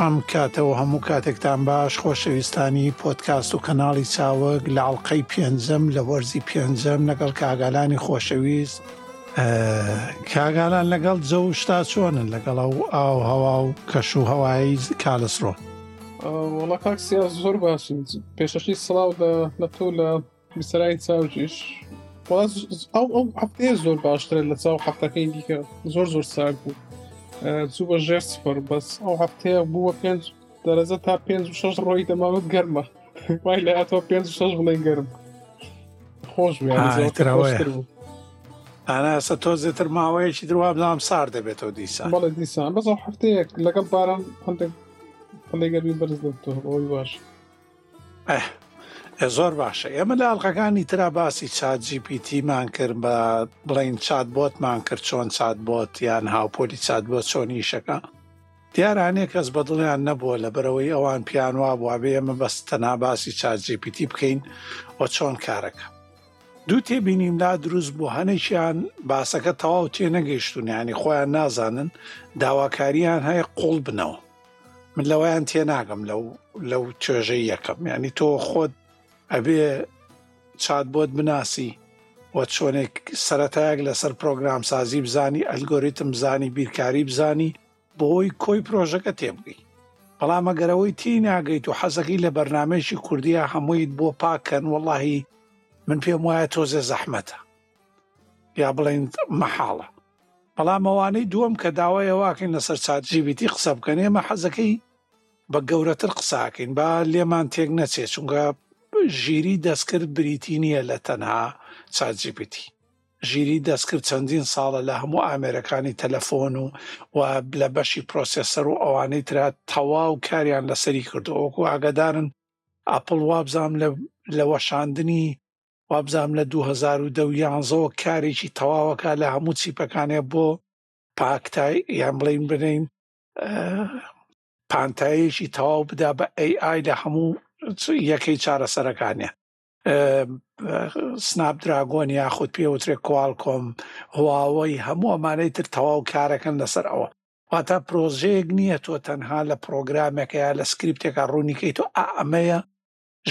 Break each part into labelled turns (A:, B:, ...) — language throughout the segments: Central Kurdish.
A: ئەم کاتە و هەموو کاتێکتان باش خۆشەویستانی پۆدکاست و کەناڵی چاوگ لە ئەڵلقەی پێنجەم لە وەرزی پێنجەم لەگەڵ کاگالانی خۆشەویست کاگالان لەگەڵ جە و شتا چۆنن لەگەڵە و ئاو هەوا و کەش و هەوایی کالسڕۆ
B: وڵە کاک سیاز زۆر باشین پێشەشی سڵاو لە لە تۆ لە بسرای چاوکیش ئەو ئەو هەفتەیە زۆر باشترە لە چاو هەفتەکەی دیکە زۆر زۆر ساک بوو چوو بە ژێر سفر بەس ئەو هەفتەیە بووە پێنج دەرەزە تا پێ شش ڕۆی دەماوت گەرمە وای لە ئەتۆ پێ شش بڵێ گەرم خۆش
A: ئاراسە تۆ زیتر ماوەیەکی دروا بزانام سار دەبێتەوە دیسان
B: بەڵێ دیسان بەس هەفتەیەک لەگەڵ باران هەندێک پڵێگەرمی بەرز دەبتەوە ئەوی باش ئەه ئە
A: زۆر باشە ئێمە لە ئەڵلقەکانی ترا باسی چات جی پیتیمان کرد بە بڵین چات بۆتمان کرد چۆن چات بۆت یان هاوپۆلی چات بۆ چۆنیشەکە دیارانێ کەس بەدڵیان نەبووە لە بەرەوەی ئەوان پیان وا بوابێ ئێمە بەس تەنها باسی چات جی پیتی بکەین و چۆن کارەکە دوو تێبینیم لا دروست بوو هەنێکیان باسەکە تەواو تێنەگەیشتونیانی خۆیان نازانن داواکاریان هەیە قوڵ بنەوە من لەوەیان تێناگەم لەو لەو توێژەی یەکەم ینی تۆ خۆت ئەبێ چات بۆت بناسی و چۆنێک سەتایەک لەسەر پرۆگرام سازی بزانی ئەلگۆریتم زانی بیرکاری بزانی بۆی کۆی پرۆژەکە تێبگەی بەڵام ئەگەرەوەی تی ناگەیت و حەزەکەی لە بەرنمەیەکی کوردیا هەموویت بۆ پاکەن وەڵی من پێم وایە تۆزێ زەحمەتە یا بڵێن مەحاڵە بەڵام ئەوانەی دووەم کە داوای ئەوەکەین لەسەر چات جی بی تی قسە بکەن ئێمە حەزەکەی بە گەورەتر قساکەین با لێمان تێک نەچێت چونگە ژیری دەستکرد بریتی نییە لە تەنها چات جی بی تی ژیری دەستکرد چەندین ساڵە لە هەموو ئامێرەکانی تەلەفۆن و و لە بەشی پرۆسێسەر و ئەوانەی تررا تەواو کاریان لەسەری کردو وەکو ئاگادارن ئەپڵ وابزانام لە لە وەشاندنی وابزانم لە دوو هەزار و دە و یانزەوە کارێکی تەواوەکە لە هەموو چیپەکانێ بۆ پاکتای یان بڵین بنین پانتایەکی تەواو بدا بە ئەی ئای لە هەموو یەکەی چارەسەرەکانە سناپ دراگۆن یاخود پێوترێک کوال کۆم هواوەی هەموو ئەمانەی تر تەواو کارەکەن لەسەر ئەوە واتە پرۆژەیەک نییە تۆ تەنها لە پرۆگرامێکەیە لە سکرپتێکە ڕوونیکەی تۆ ئەمەیە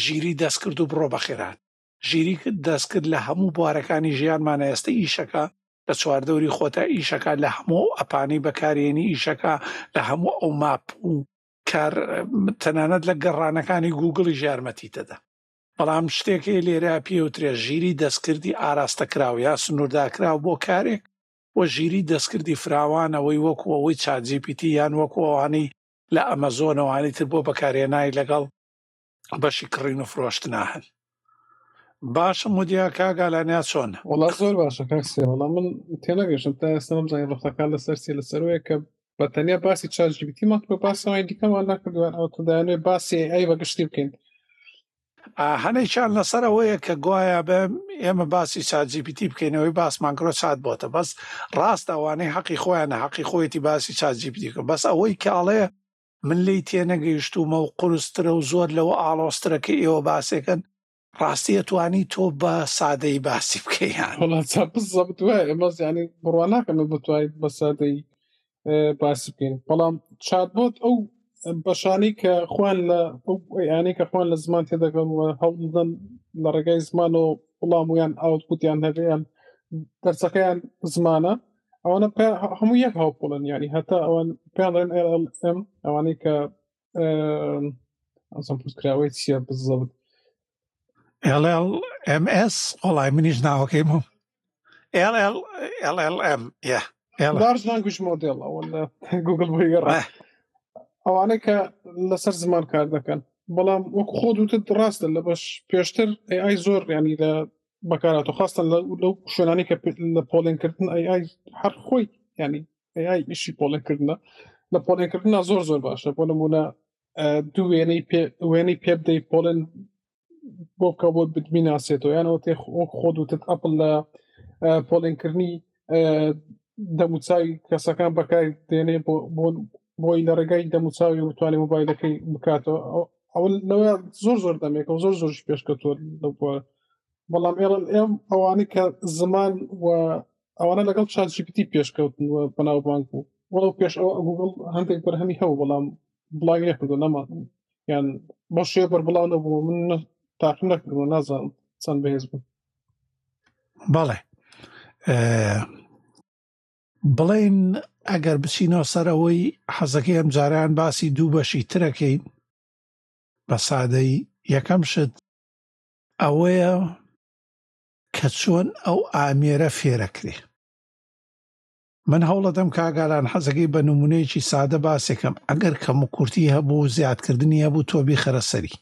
A: ژیری دەستکرد و بڕۆ بە خێرات ژیری کرد دەستکرد لە هەموو بوارەکانی ژیانمانە ئێستە ئیشەکە لە چواردەوری خۆتا ئیشەکە لە هەموو ئەپانەی بەکارێنی ئیشەکە لە هەموو ئەو ماپ و کار تەنانەت لە گەڕانەکانی گوگڵی ژارمەتی تەدا بەڵام شتێکی لێرە پێوترێ ژیری دەستکردی ئاراستە کراو یا سنوورداکراو بۆ کارێک وە ژیری دەستکردی فراوانەوەی وەکوەوەی چاجیپیتی یان وەکوەوانی لە ئەمەزۆنەوانی تر بۆ بەکارێنای لەگەڵ بەشی کڕین و فرۆشتنا هەن باشە مدیا کاگالانیا چۆن
B: وڵات زۆر باشە کاک سێوەڵا من تێنەگەشتم تا ئێستا بزانین ڕفتەکان لەسەر سێ لەسەرەیە کە بە تەنیا باسی چاجیبیتی مات بە باسەوەی دیکەمان ناکردوان ئەو تدانێ باسی ئەی بە گشتی بکەین
A: هەنێکیان لەسەر ئەوەیە کە گوایە بە ئێمە باسی چاجیپیتی بکەینەوەی باسمانکرۆ چات بۆتە بەس ڕاست ئەوانەی حەقی خۆیان حەقی خۆیەتی باسی چاجیپیتی بکە بەس ئەوەی کاڵەیە من لێی تێنەگەیشتوومە و قورسترە و زۆر لەوە ئاڵۆزترە کە ئێوە باسێکەن، ڕاستی ئەتوانی تۆ بە سادەیی باسی بکەی
B: یان. وەڵا چەند قسەمت وایە ئێمەس یانی بڕوا ناکەم ئێمە بتوانین بە سادەیی باسی بکەین بەڵام چاتبۆت ئەو بەشانەی کە خۆیان لە ئەو ئەیانەی کە خۆیان لە زمان تێدەگەن و هەوڵ دەدەن لە ڕێگای زمانەوە وڵام و یان ئاوتپوتیان هەبێ یان دەرسەکەیان زمانە ئەوانە هەموو یەک هاوپۆڵن ینی هەتا ئەوان پێڵێن ئەم ئەوانەی کە ئەسم پوستکراوەی چیە بزەبت
A: LLMS وڵای منیش ناوەکەی بوو LLLM
B: لارج لانگوش مۆدل ئەوە لە گوگل بۆی گەڕ ئەوانەی کە لەسەر زمان کار دەکەن بەڵام وەک خۆ دوتت ڕاستە لە بەش پێشتر ئای زۆر ینی لە بەکارات و خاستە لەو شوێنانی کە لە پۆڵێنکردن ئەی ئای هەر خۆی ینی ئەی ئای ئیشی پۆڵێنکردنە لە پۆڵێنکردنا زۆر زۆر باشە بۆ نمونە دوو وێنەی پێ وێنەی پێ بدەی پۆڵێن بۆ بکە بۆ بیناسێتەوە یانەوە تێ خۆ دوتت ئەپل لە پۆڵێنکردنی دەموچوی کەسەکان بەکاری دێنێ بۆ بۆی لە ڕێگای دەموچاوی متوانێت مۆبایلەکەی بکاتەوە ئەو لەوە زۆر زۆر دەمێکە و زۆر زۆرش پێشکەوتوە لەو بوارە بەڵام ئێڵن ئێم ئەوانەی کە زمان و ئەوانە لەگەڵ چاچیپتی پێشکەوتن و بەناوبانگ بوو وەڵەو پێش ئەو گوگڵ هەندێک بەرهەمی هەو بەڵام بڵاوی نەکردو نەما یان بۆ شێ بەر بڵاو نەبوو من تاقم نەکردوە نازانم چەند بەهێز بوو
A: بەڵێ بڵێین ئەگەر بچینەوە سەر ئەوەی حەزەکەی ئەم جاریان باسی دوو بەشی ترەکەین بە سادەی یەکەم شت ئەوەیە کە چۆن ئەو ئامێرە فێرەکرێ من هەوڵەدەم کاگالان حەزەکەی بە نمونەیەکی سادە باسێکم ئەگەر کەم و کورتی هەبوو زیادکردنی هەبوو تۆ بیخەرە سەری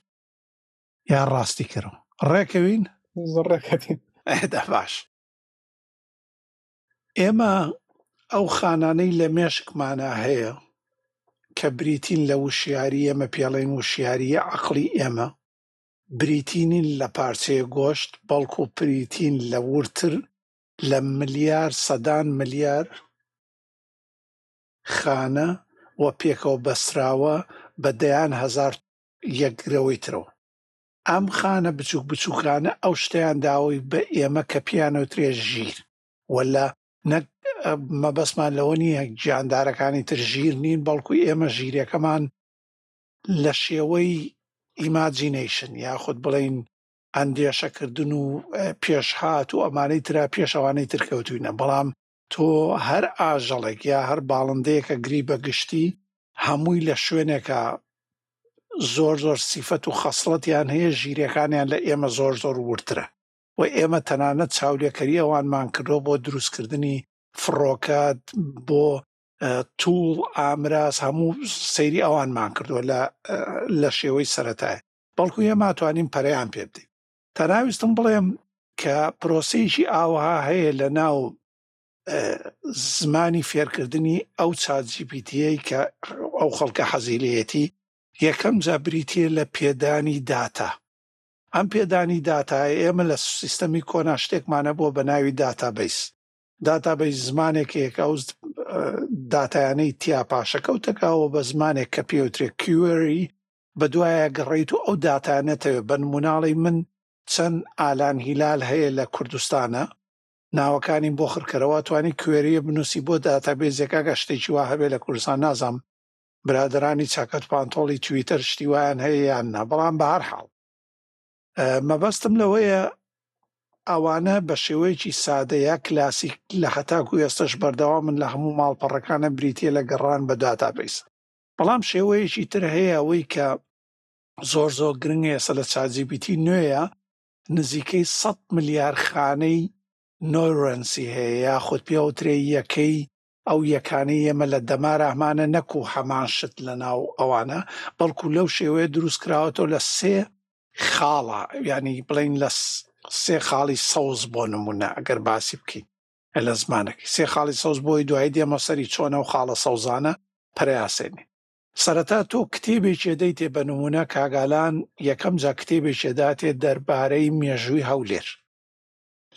A: یا ڕاستی کردم ڕێکەوین باش ئێمە ئەو خانانەی لە مێشکمانا هەیە کە بریتین لە وشیاری ئێمە پێڵێن وشیاریە عەقڵی ئێمە بریتی نین لە پارچەیە گۆشت بەڵکو پریتین لە ووردتر لە ملیار سەدان ملیار خانە و پێکەوە بەستراوە بە دەیان هەزار یەکگرەوەی ترەوە. ئەم خانە بچوک بچوکانە ئەو شتەیان داوەی بە ئێمە کە پێیان ئەوترێ ژیر وەلا نەک مەبەستمان لەوە نییە گیاندارەکانی تر ژیر نین بەڵکو ئێمە ژیرەکەمان لە شێوەی ئیماجینەیشن یاخود بڵین ئەندێشەکردن و پێشهات و ئەمانەی ترا پێشەوانەی ترکەوتوینە بەڵام تۆ هەر ئاژەڵێک یا هەر باڵندەیەک ئەگری بە گشتی هەمووی لە شوێنێکە زۆر زۆر سیفەت و خەسڵەتیان هەیە ژیرەکانیان لە ئێمە زۆر زۆر وردترە و ئێمە تەنانەت چاولێکەری ئەوانمان کردووە بۆ دروستکردنی فڕۆکات بۆ توڵ ئامراز هەموو سەیری ئەوانمان کردووە لە شێوەی سەتای بەڵکو ئێماتوانین پەریان پێ بدەین تەنها ویستم بڵێم کە پرۆسەیەکی ئاوەها هەیە لە ناو زمانی فێرکردنی ئەو چات جی پی تیەی کە ئەو خەڵکە حەزیلەتی یەکەم جا بریتە لە پێدانی داتا ئەم پێدانی داتای ئێمە لە سیستەمی کۆنا شتێکمانە بۆ بە ناوی داتابیس داتابیس زمانێکێک ئەو داتایانەی تیا پاشەکەوتەکەەوە بە زمانێک کە پێوترێک کیوەری بەدوایە گەڕیت و ئەو داتایە نەتەوێت بەنموناڵی من چەند ئالان هیلال هەیە لە کوردستانە ناوەکانیم بۆ خرکەرە واتوانی کوێریە بنوسی بۆ داتا بێزێک ئەگەر شتێکی وا هەبێت لە کوردستان نازام برادەرانی چاکەت پانتۆڵی تویتەر شتی وایان هەیە یان نا بەڵام بە هەر حاڵ مەبەستم لەوەیە ئەوانە بە شێوەیەکی سادە یا کلاسیک لە هەتاکو ئێستش بەردەوا من لە هەموو ماڵپەڕەکانە بریتە لە گەڕان بە داتابیس بەڵام شێوەیەکی تر هەیە ئەوەی کە زۆر زۆر گرنگە ئێستا لە چاجیبیتی نوێیە نزیکەی سە ملیار خانەی نۆرەنسی هەیە یاخود پێوترێ یەکەی ئەو یەکانی ئێمە لە دەمار ئەمانە نەکو هەمان شت لە ناو ئەوانە بەڵکو لەو شێوەیە دروست کراوەەوە لە سێ خاڵە ینی بڵین لە سێ خاڵی سەوز بۆ نمونە ئەگەر باسی بکەین لە زمانەکەی سێ خاڵی سەوز بۆی دوایی دێمە سەری چۆن ئەو خاڵە سەوزانە پەرەیاسێنی سەرەتا تۆ کتێبێکێ دەیتێ بە نمونە کاگالان یەکەم جا کتێبێکێ داتێ دەربارەی مێژووی هەولێر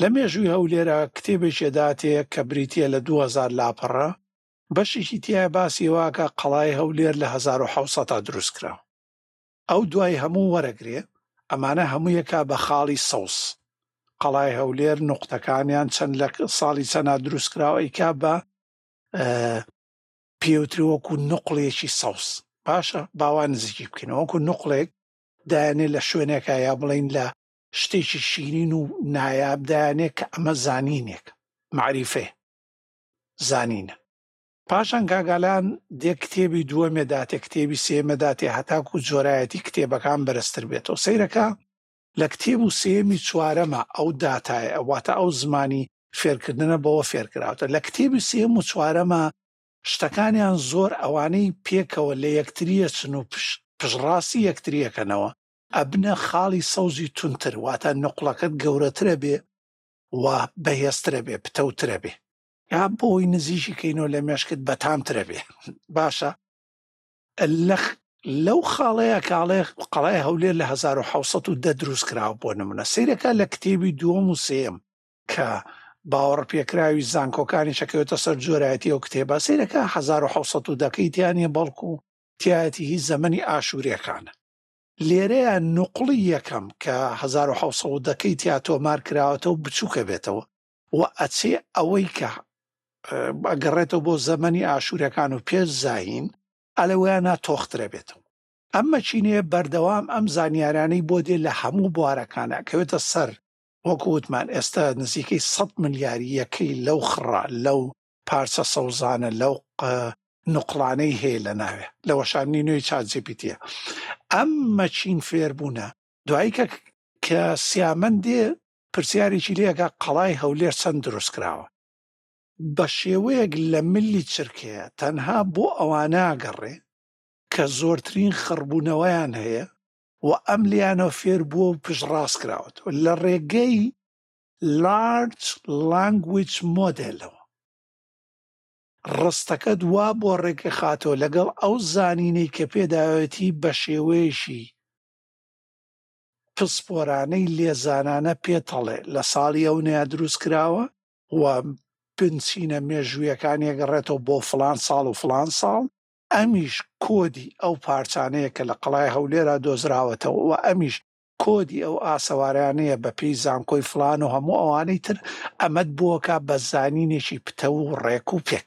A: لە مێژووی هەولێرە کتێبێکێ داتێ کە بریتە لە 2000 لاپەڕە بەشێکی تیا باسی واکە قەڵای هەولێر لە 1970 تا دروستکراوە ئەو دوای هەموو وەرەگرێ ئەمانە هەموو یەکا بە خاڵی سەوز قەڵای هەولێر نوقتەکانیان چەند لە ساڵی چەنە دروست کراوە ئیکا بە پێوتری وەکو نوقلێکی سەوز باشە باوان نزیکی بکەین وەکو نوقلێک دایانێ لە شوێنێکە یا بڵین لە شتێکی شیرین و نایابدایانێک کە ئەمە زانینێک معریفێ زانینە پاشان گاگالان دێ کتێبی دووەمێ داتێ کتێبی سێمە داتێ هەتاکو جۆرایەتی کتێبەکان بەرزتر بێتەوە سەیرەکە لە کتێب و سێمی چوارەمە ئەو داتایە واتە ئەو زمانی فێرکردنە بەوە فێرکراوتە لە کتێبی سێم و چوارەمە شتەکانیان زۆر ئەوانەی پێکەوە لە یەکتریە چن و پشت پشڕاستی یەکتریەکەنەوە ئەبنە خاڵی سەوزی تونتر واتە نقڵەکەت گەورەترە بێ و بەهێزترە بێ پتەوترە بێ یا بۆی نزیکی کەینەوە لە مێشکت بەتام ترە بێ باشە لە لەو خاڵەیە کاڵێ قەڵای هەولێر لە 1970 دروست کراوە بۆ نمونە سیرەکە لە کتێبی دووەم و سێم کە باوەڕ پێکراوی زانکۆکانی شەکەوێتە سەر جۆرایەتی و کتێبە سیرەکە 1970 دەکەی تیانە بەڵکو تایەتی هی زەمەنی ئاشوورەکانە لێرەیە نوقڵی یەکەم کە 1970 دەکەی تیا تۆمار کراوەتەوە بچووکە بێتەوە وە ئەچێ ئەوەی کە ئەگەڕێتەوە بۆ زەمەنی ئاشوورەکان و پێش زاهین ئا لەوەیە نا تۆخترە بێتەوە ئەم مەچینەیە بەردەوام ئەم زانیارانەی بۆ دێ لە هەموو بوارەکانە کەوێتە سەر وەکو وتمان ئێستا نزیکەی سە ملیاریەکەی لەو خڕە لەو پارچە سەوزانە لەو نوقڵانەی هەیە لە ناوێ لە وەشانی نوێی چات جیپیتە ئەم مەچین فێربوونە دوایی کە کە سیامەندێ پرسیارێکی لێکە قەڵای هەولێر چەند دروست کراوە؟ بە شێوەیەک لە ملی چرکەیە تەنها بۆ ئەوانە ئەگەڕێ کە زۆرترین خڕبوونەوەیان هەیە و ئەم لێیانەوە فێربووە و پشتڕاست کراوەتەوە لە ڕێگەی Large Language Model ەوە. ڕستەکەت وا بۆ ڕێکئەخاتەوە لەگەڵ ئەو زانینەی کە پێداویەتی بە شێوەیەکی پسپۆرانەی لێزانانە پێتەڵێ لە ساڵی ئەونەیا دروست کراوە و بنچینە مێژوویەکانی ئەگەڕێتەوە بۆ فڵان ساڵ و فڵان ساڵ، ئەمیش کۆدی ئەو پارچانەیە کە لە قەڵای هەولێرا دۆزراوەتەوە و ئەمیش کۆدی ئەو ئاسەوارانەیە بە پێی زانکۆی فڵان و هەموو ئەوانەی تر، ئەمەت بۆکە بە زانینێکی پتەو و ڕێک و پێک.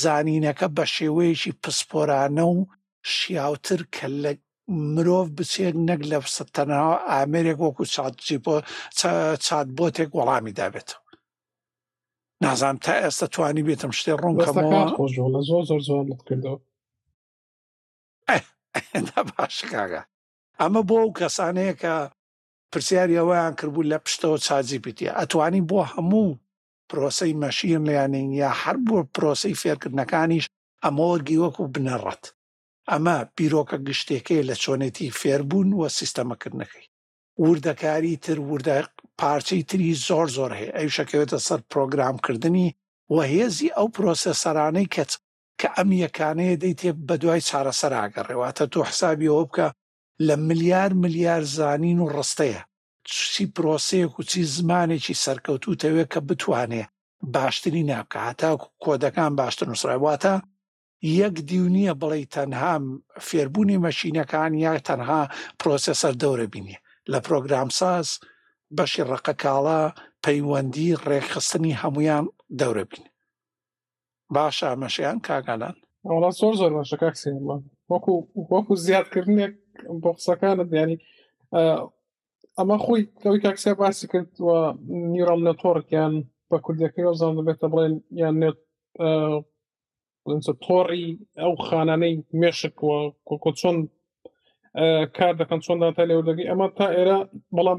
A: زانینەکە بە شێوەیەکی پسپۆرانە و شیاوتر کە لە مرۆڤ بچێت نەک لە تەنها ئامێرێک وەکو چات بۆتێک وەڵامی دابێتەوە نازانم تا ئێستا توانی بێتم شتێ ڕوون خۆشەوە لە
B: زۆر زۆر زۆر کردەوە
A: باشکگە ئەمە بۆ ئەو کەسانەیە کە پرسیاری ئەویان کردبوو لە پشتەوە چاجی پیتە ئەتوانی بۆ هەموو پرۆسەی مەشین لێرنینگ یا هەر پرۆسەی فێرکردنەکانیش ئەمە وەرگی وەکو بنەڕەت ئەمە بیرۆکە گشتێکەیە لە چۆنێتی فێربوون و سیستەمەکردنەکەی. وردەکاری تر وردە پارچەی تری زۆر زۆر هەیە ئەویش ئەکەوێتە سەر پرۆگرامکردنی و هێزی ئەو پرۆسێسەرانەی کە کە ئەم یەکانەیە دەیتێ بەدوای چارەسەر ئاگەڕێ واتە تۆ حسابی ئەوە بکە لە ملیار ملیار زانین و ڕستەیە چی پرۆسەیەک و چی زمانێکی سەرکەوتووت هەوێ کە بتوانێ باشتری نابکە هەتاکو کۆدەکان باشتر نووسرای واتە یەک دیو نییە بڵێ تەنها فێربوونی مەشینەکان یا تەنها پرۆسێسەر دەورە بینیە لە پرۆگرامساز بەشی ڕقە کاڵا پەیوەندی ڕێکخستنی هەمویان دەورە بین باش ئامەشیان کاگالان.
B: وڵات زۆر زۆر باشە کاک سیمەڵە وەکو وەکو زیادکردنێک بۆ قسەکانت دیانی ئەمە خۆی ئەوی کاکسیا باسی کرد و نیرال نەتۆڕکیان بە کوردەکەی وەزان دەبێتە بڵێن یان نێت تۆڕی ئەو خانانەی مێشک و کۆکۆ چۆن کار دەکەن چۆن داتا لێوە دەگەی ئەمە تا ئێرە بەڵام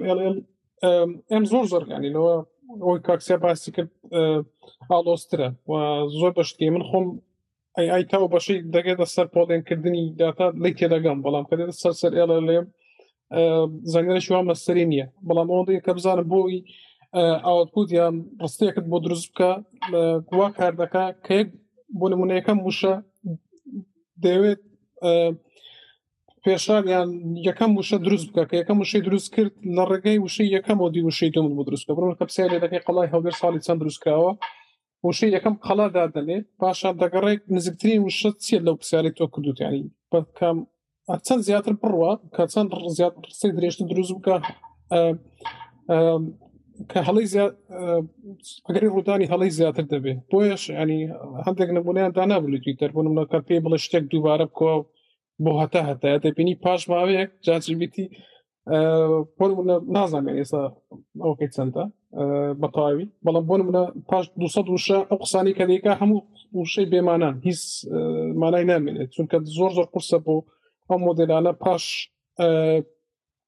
B: ئەم زۆر زۆر ینی لەوە ئەوەی کاکسیا باسی کرد ئاڵۆسترە و زۆر بەشتێ من خۆم ئەی ئای تا و بەشەی دەگێتە سەر پۆڵێنکردنی داتا لی تێدەگەم بەڵام کە دێتە سەر سەر ئێڵە لێم زانگەرەشی وام لەسەری نییە بەڵام ئەوەندەی کە بزانم بۆی ئاوتپوت یان ڕستێکت بۆ دروست بکە گووا کار دەکە کە بۆ نمونەکەم وشە دەوێت پێشانیان یەکەم وشە دروست بکە کە یەکەم وشەی دروست کرد لە ڕێگەی وشەی یەکەم و دی وشەی دوم بۆ دروستکە بڕۆ کە پرسیار لە دەکەی قەڵای هەولێر ساڵی چەند دروستکراوە وشەی یەکەم قەڵا دادەنێ پاشان دەگەڕێک نزیکترین وشە چیە لەو پرسیاری تۆ کردوتیانی بەکەم چەند زیاتر بڕوە کە چەند زیاتر قسەی درێژتر دروست بکە کە هەڵی ئەگەری ڕوودانی هەڵی زیاتر دەبێت بۆیش ینی هەندێک نمونیان دا نابلی تویتەر بۆ منە کە پێی بڵێ شتێک دووبارە بکەوە بۆ هەتا هەتا دەبینی پاش ماوەیەک جاجیبیتی بۆ منە نازانێت ئێستا ئەوکەی چەندە بەتەواوی بەڵام بۆ منە پاش 200 وشە ئەو قسانی کە دیکە هەموو وشەی بێمانان هیچ مانای نامێنێت چونکە زۆر زۆر قرسە بۆ ئەو مۆدلانە پاش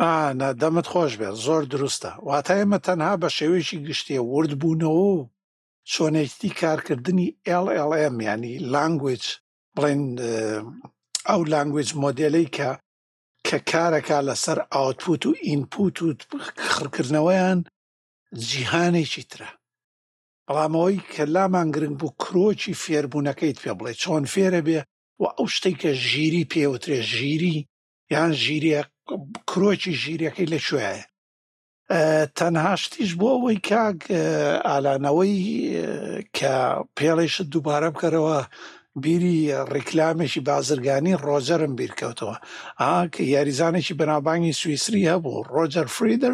A: ئانا دەمت خۆش بێت زۆر دروستە واتە ئێمە تەنها بە شێوەیەکی گشتێ وردبوونەوە و چۆنێتی کارکردنی LLM ینی لانگویج بڵێن ئەو لانگویج مۆدلەی کە کە کارەکە لەسەر ئاوتپوت و ئینپوت و خڕکردنەوەیان جیهانێکی ترە بەڵامەوەی کە لامان گرنگ بوو کرۆکی فێربوونەکەیت پێ بڵێ چۆن فێرە بێ و ئەو شتێک کە ژیری پێوترێ ژیری یان ژیریە کرۆکی ژیریەکەی لە کوێیە تەنها شتیش بۆ ئەوەی کاک ئالانەوەی کە پێڵێش دووبارە بکەرەوە بیری ڕیکلامێکی بازرگانی ڕۆجەرم بیرکەوتەوە ئاک یاریزانێکی بەنابانگی سوئیسری هەبوو ڕۆجەر فریدر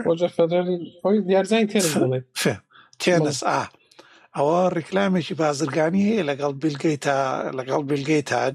A: تێنس ئا ئەوە ڕیکلامێکی بازرگانی هەیە لەگەڵ بیلگەی تا لەگەڵ بیلگەی تاد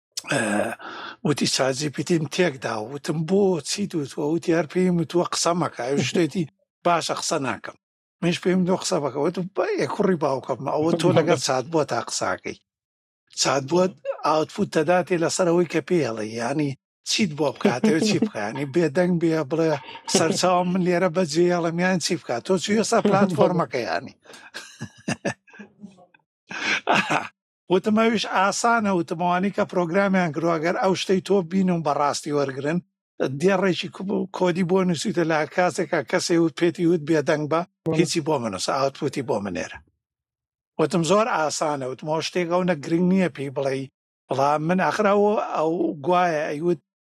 A: وتی چاجی پیتیم تێکدا وتم بۆ چی دوتوە وتی هەر پێی وتووە قسەمەکە شتێتی باشە قسە ناکەم منش پێم دۆ قسە بەکە وتم بە کوڕی باوکەم ئەوە تۆ لەگەر چات بووە تا قساکەی چات بووە ئاوتفوت تەداتێ لەسەرەوەی کە پێڵێ ینی چیت بۆ بکاتێ چی بکانی بێدەنگ بێ بڵێ سەرچاو من لێرە بەجێ یاڵمیان چی بکات تۆ چی ێستا پلات فۆرمەکەیانی وتم ئەویش ئاسانە وتم ئەوانەی کە پرۆگرامیان کردوە گەر ئەو شتەی تۆ ببینن و بەڕاستی وەرگرن دێڕێکی کۆدی بۆ نووسیتە لە کاسێکا کەسێ وت پێتی وت بێدەنگ بە هیچی بۆ منوسە ئاوتپوتی بۆ منێرە وتم زۆر ئاسانە وتمەوە شتێک ئەو نە گرنگ نییە پێی بڵێ بڵام من ئاخراوە ئەو گوایە ئەیوت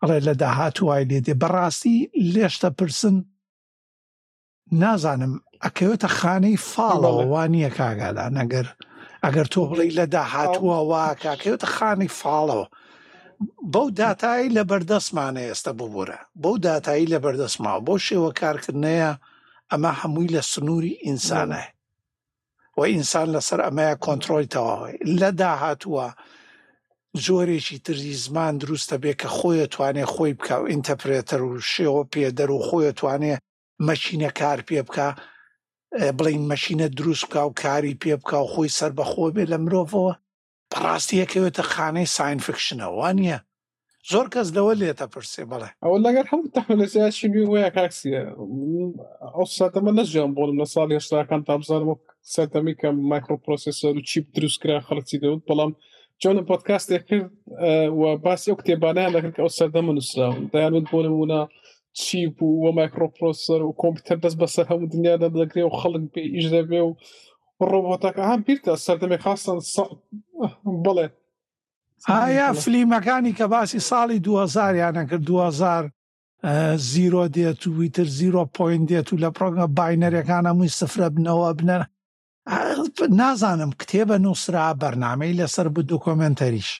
A: ئەڵێ لە داهاتوو وای لێ دێ بەڕاستی لێش دەپرسن نازانم ئەکەوێتە خانەی فاڵەوە وا نییە کاگادا نەگەر ئەگەر تۆ بڵی لە داهاتووە واکەکەوێتە خانی فاڵەوە بەو داتایی لە بەردەستمانە ئێستا ببوورە بەو داتایی لە بەردەستماوە بۆ شێوە کارکردنەیە ئەمە هەمووی لە سنووری ئینسانە و ئینسان لەسەر ئەمەیە کۆنتڕۆڵی تەواوی لە داهاتووە جۆرێکی تری زمان دروستە بێ کە خۆیە توانێ خۆی بکە و ئینتەپرێتەر و شێوە پێدەر و خۆیە توانێ مەشینە کار پێ بکە بڵین مەشینە دروست بکە و کاری پێ بکە و خۆی سەر بەخۆ بێ لە مرۆڤەوە بەڕاستی ئەکەوێتە خانەی ساین فکشنەوە وانیە؟ زۆر کەس لەوە لێتەپرسێ بەڵێ.
B: ئەوە لەگەر هەموو تەکنەلۆجیایەکی نوێ وەیە کاک سیە ئەو سەردەمە نەژیام بۆنم لە ساڵی هەشتاکان تا بزانم وەک سەردەمی کە مایکرۆ پرۆسسۆر و چیپ دروست کرا خەڵک چی دەوت بەڵام جۆنە پۆدکاستێک کرد و باسی ئەو کتێبانیان دەکرد کە ئەو سەردەمە نووسراون دەیانوت بۆ نمونە چیپ و وە مایکرۆ پرۆسسۆر و کۆمپیوتەر دەست بەسەر هەموو دنیادا دەگرێ و خەڵک بێ ئیش دەبێ و ڕۆبۆتەکە هەم پیرتە سەردەمی خاستن بڵێ
A: ئایا فلیمەکانی کە باسی ساڵی 2000 یانە کرد 2000 زیرۆ دێت و ویتر زیرۆ پوین دێت و لە پرۆگە باینەرەکانە مووی سفرە بنەوە بنەر نازانم کتێبە نووسرا بەرنمەی لەسەر بوو دۆکۆمنتەریش